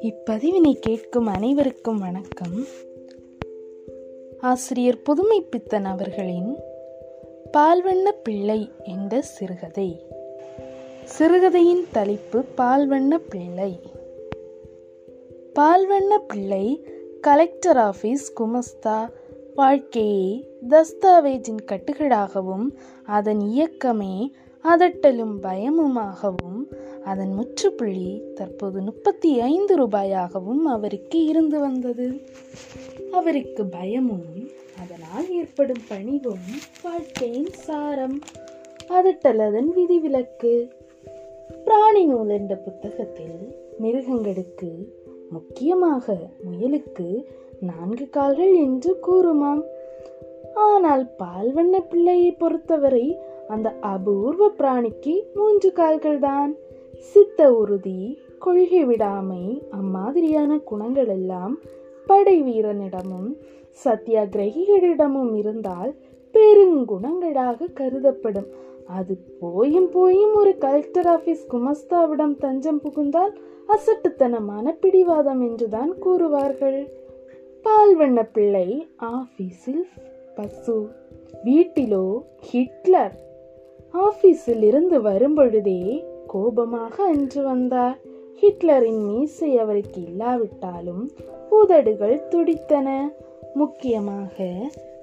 இப்பதிவினை கேட்கும் அனைவருக்கும் வணக்கம். ஆசிரியர் புதுமை பித்தன் அவர்களின் பால்வண்ண பிள்ளை என்ற சிறுகதை. சிறுகதையின் தலைப்பு பால்வண்ண பிள்ளை. பால்வண்ண பிள்ளை கலெக்டர் ஆபீஸ் குமஸ்தா வாழ்க்கையை தஸ்தாவேஜின் கட்டுகளாகவும் அதன் இயக்கமே அதட்டலும் பயமுமாகவும் அதன் முற்றுப்புள்ளி தற்போது முப்பத்தி ஐந்து ரூபாயாகவும் அவருக்கு இருந்து வந்தது. அவருக்கு பயமும் அதனால் ஏற்படும் பணிவும் வாழ்க்கையின் சாரம் அதட்டல் அதன் விதிவிலக்கு. பிராணி நூல் என்ற புத்தகத்தில் மிருகங்களுக்கு முக்கியமாக முயலுக்கு நான்கு கால்கள் என்று கூறுமாம். ஆனால் பால்வண்ண பிள்ளையை பொறுத்தவரை அந்த அபூர்வ பிராணிக்கு மூன்று கால்கள் தான் சித்த உறுதி கொள்கை விடாமை அம்மாதிரியான குணங்கள் எல்லாம் படை வீரனிடமும் சத்தியாகிரகிகளிடமும் இருந்தால் பெருங்குணங்களாக கருதப்படும். அது போயும் போயும் ஒரு கலெக்டர் ஆபீஸ் குமஸ்தாவிடம் தஞ்சம் புகுந்தால் அசட்டுத்தனமான பிடிவாதம் என்றுதான் கூறுவார்கள். பால்வண்ண பிள்ளை ஆபீஸில் பசு வீட்டிலோ ஹிட்லர் ஆபீஸில் இருந்து வரும்பொழுதே கோபமாக அன்று வந்தார். ஹிட்லரின் மீசை அவருக்கு இல்லாவிட்டாலும் உதடுகள் துடித்தன. முக்கியமாக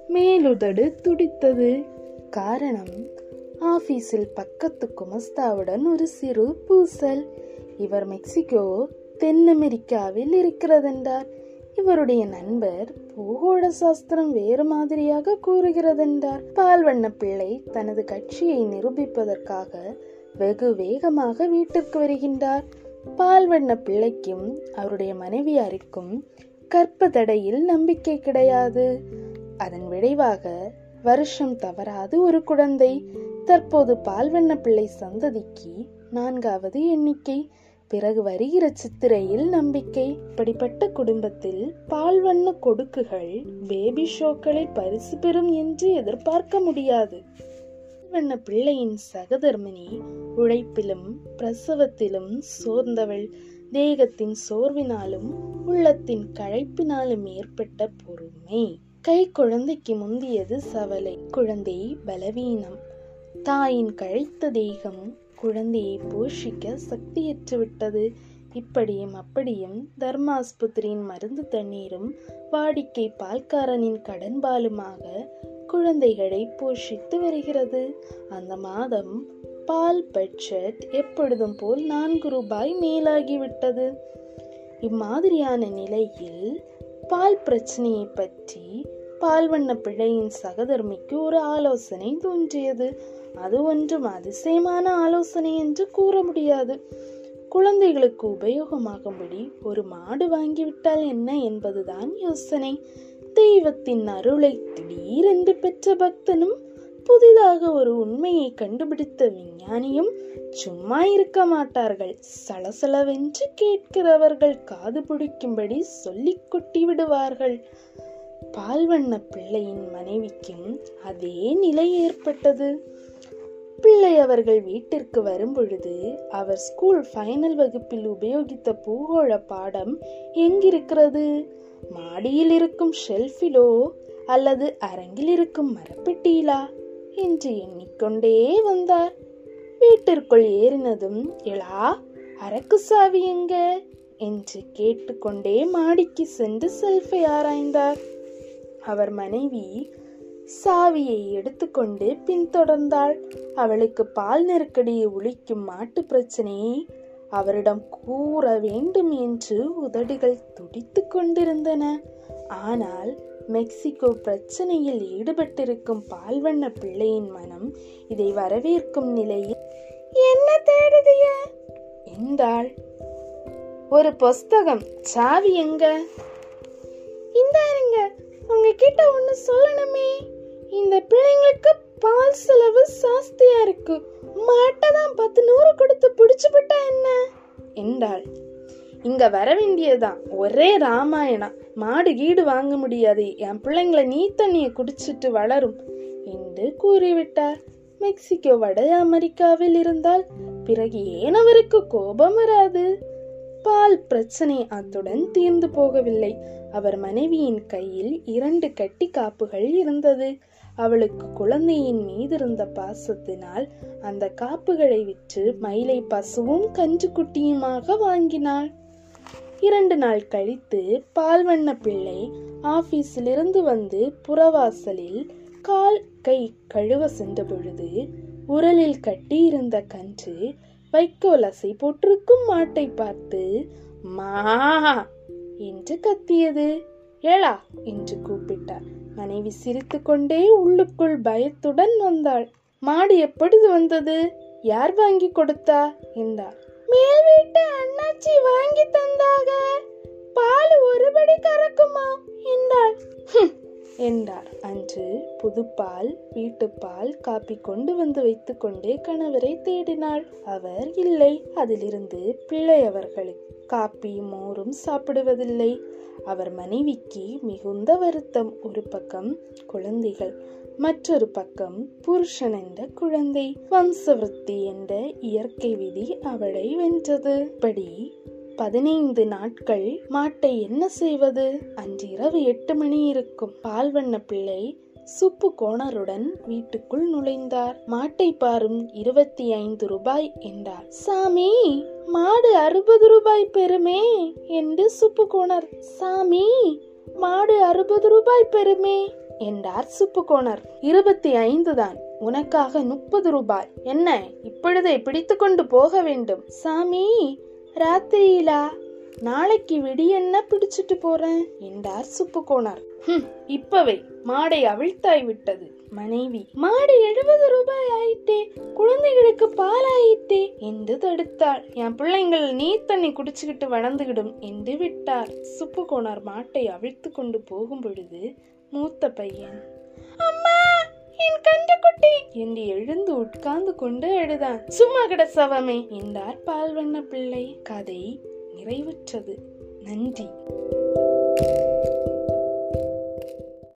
மேலுதடு துடித்தது. காரணம் ஆபீஸில் பக்கத்து குமஸ்தாவுடன் ஒரு சிறு பூசல். இவர் மெக்சிகோ தென் அமெரிக்காவில் இருக்கிறதென்றார். இவருடைய நண்பர் பூகோள சாஸ்திரம் வேறு மாதிரியாக கூறுகிறதென்றார். பால்வண்ண பிள்ளை தனது கட்சியை நிரூபிப்பதற்காக வெகு வேகமாக வீட்டிற்கு வருகின்றார். பால்வண்ண பிள்ளைக்கும் அவருடைய மனைவியாருக்கும் கற்பதடையில் நம்பிக்கை கிடையாது. அதன் விளைவாக வருஷம் தவறாது ஒரு குழந்தை. தற்போது பால்வண்ண பிள்ளை சந்ததிக்கு நான்காவது எண்ணிக்கை. பிறகு வருகிற சித்திரையில் நம்பிக்கை. இப்படிப்பட்ட குடும்பத்தில் பால்வண்ண கொடுக்குகள் பேபி ஷோக்களை பரிசு பெறும் என்று எதிர்பார்க்க முடியாது. வண்ண பிள்ளையின் சகதர்மினி உழைப்பிலும் பிரசவத்திலும் சோர்ந்தவள். தேகத்தின் சோர்வினாலும் உள்ளத்தின் கழைப்பினாலும் ஏற்பட்ட பொறுமை. கை குழந்தைக்கு முந்தியது சவலை. குழந்தை பலவீனம். தாயின் கழைத்த தேகம் குழந்தையை போஷிக்க சக்தியற்று விட்டது இப்படியும் அப்படியும் தர்மாஸ்பத்திரியின் மருந்து தண்ணீரும் வாடிக்கை பால்காரனின் கடன்பாலுமாக குழந்தைகளை போஷித்து வருகிறது. அந்த மாதம் பால் பட்ஜெட் எப்பொழுதும் போல் நான்கு ரூபாய் மேலாகிவிட்டது. இம்மாதிரியான நிலையில் பால் பிரச்சனையை பற்றி பால்வண்ண பிழையின் சகதர்மிக்கு ஒரு ஆலோசனை தோன்றியது. அது ஒன்றும் அதிசயமான ஆலோசனை என்று கூற முடியாது. குழந்தைகளுக்கு உபயோகமாகும்படி ஒரு மாடு வாங்கிவிட்டால் என்ன என்பதுதான் யோசனை. தெய்வத்தின் அருளை திடீரென்று பெற்ற பக்தனும் புதிதாக ஒரு உண்மையை கண்டுபிடித்த விஞ்ஞானியும் சும்மா இருக்க மாட்டார்கள். சலசலவென்று கேட்கிறவர்கள் காது பிடிக்கும்படி சொல்லிக் கொட்டி விடுவார்கள். பால்வண்ண பிள்ளையின் மனைவிக்கும் அதே நிலை ஏற்பட்டது. பிள்ளை அவர்கள் வீட்டிற்கு வரும்பொழுது அவர் ஸ்கூல் ஃபைனல் வகுப்பில் உபயோகித்த பூகோள பாடம் எங்கிருக்கிறது? மாடியில் இருக்கும் ஷெல்ஃபிலோ அல்லது அரங்கில் இருக்கும் மரப்பெட்டியிலா? என்று எண்ணிக்கொண்டே வந்தார். வீட்டிற்குள் ஏறினதும் எழா அரக்கு சாவி எங்க? என்று கேட்டுக்கொண்டே மாடிக்கு சென்று செல்ஃபை ஆராய்ந்தார். அவர் மனைவி சாவியை எடுத்துக்கொண்டு பின்தொடர்ந்தாள். அவளுக்கு பால் நெருக்கடியை ஒழிக்கும் மாட்டு பிரச்சனையை அவரிடம் கூற வேண்டும் என்று உதடுகள் துடித்து கொண்டிருந்தன. ஆனால் மெக்சிகோ பிரச்சனையில் ஈடுபட்டிருக்கும் பால்வண்ண பிள்ளையின் மனம் இதை வரவேற்கும் நிலையில் என்ன தேடுதிய? என்றாள். ஒரு புஸ்தகம். சாவி எங்க? சொல்லணுமே. இந்த பிள்ளைங்களுக்கு பால் செலவு சாஸ்தியா இருக்கு. மாட்டை தான் பத்து நூறு கொடுத்து பிடிச்சு விட்டா என்ன? என்றாள். இங்க வர வேண்டியதுதான். ஒரே ராமாயணம். மாடு கீடு வாங்க முடியாது. என் பிள்ளைங்களை நீ தண்ணியை குடிச்சிட்டு வளரும் என்று கூறிவிட்டார். மெக்சிகோ வட அமெரிக்காவில் இருந்தால் பிறகு ஏன் அவருக்கு கோபம் வராது? பால் பிரச்சனை அத்துடன் தீர்ந்து போகவில்லை. அவர் மனைவியின் கையில் இரண்டு கட்டி காப்புகள் இருந்தது. அவளுக்கு குழந்தையின் மீதிருந்த பாசத்தினால் அந்த காப்புகளை விற்று மயிலை பசுவும் கன்று குட்டியுமாக வாங்கினாள். இரண்டு நாள் கழித்து பால்வண்ண பிள்ளை ஆபீஸிலிருந்து வந்து புறவாசலில் கால் கை கழுவ சென்ற பொழுது உரலில் கட்டி இருந்த கன்று வைக்கோல் அசை போட்டிருக்கும் மாட்டை பார்த்து மா! என்று கத்தியது. ஏழா என்று கூப்பிட்டார். மனைவி சிரித்துக்கொண்டே உள்ளுக்குள் பயத்துடன் வந்தாள். மாடு எப்படிது வந்தது? யார் வாங்கி கொடுத்தா? என்றார். மேல் வீட்டு அண்ணாச்சி வாங்கி தந்தாக பால் ஒருபடி கறக்குமா? என்றாள். "ஹும்," என்றார். அன்று புதுப்பால் வீட்டுப்பால் காப்பி கொண்டு வந்து வைத்துக்கொண்டே கணவரை தேடினாள். அவர் இல்லை அதிலிருந்து பிள்ளை அவர்களுக்கு காப்பி மோரும் சாப்பிடுவதில்லை. அவர் மனைவிக்கு மிகுந்த வருத்தம். ஒரு பக்கம் குழந்தைகள் மற்றொரு பக்கம் புருஷன் என்ற குழந்தை. வம்சவருத்தி என்ற இயற்கை விதி அவளை வென்றது. படி பதினைந்து நாட்கள் மாட்டை என்ன செய்வது? அன்றிரவு எட்டு மணி இருக்கும் பால்வண்ண பிள்ளை சுப்பு கோணருடன் வீட்டுக்குள் நுழைந்தார். மாட்டை பாரும் இருபத்தி ஐந்து ரூபாய் என்றார். சாமி மாடு அறுபது ரூபாய் பெறுமே என்று சுப்பு கோணர். சாமி மாடு அறுபது ரூபாய் பெறுமே என்றார் சுப்பு கோணர். இருபத்தி ஐந்து தான் உனக்காக முப்பது ரூபாய். என்ன இப்பொழுதே பிடித்து கொண்டு போக வேண்டும். சாமி ராத்திரியிலா? நாளைக்கு விடி என்ன பிடிச்சிட்டு போறேன்? என்றார் சுப்பு கோணர் இப்பவே மாடை அவிழ்த்தாய் விட்டது. மனைவி மாடு எழுபது ரூபாய் ஆயிட்டே குழந்தைகளுக்கு பால் ஆயிட்டே என்று தடுத்தாள். என் பிள்ளைங்கள் நீர் தண்ணி குடிச்சுக்கிட்டு வளர்ந்துகிடும் என்று விட்டார். சுப்பு கோணர் மாட்டை அவிழ்த்து கொண்டு போகும் பொழுது மூத்த பையன் அம்மா என் கண்டுக்குட்டி என்று எழுந்து உட்கார்ந்து கொண்டு அழுதான் சும்மா கிட சவமே. என்றார் பால்வண்ண பிள்ளை. கதை நிறைவுற்றது. நன்றி.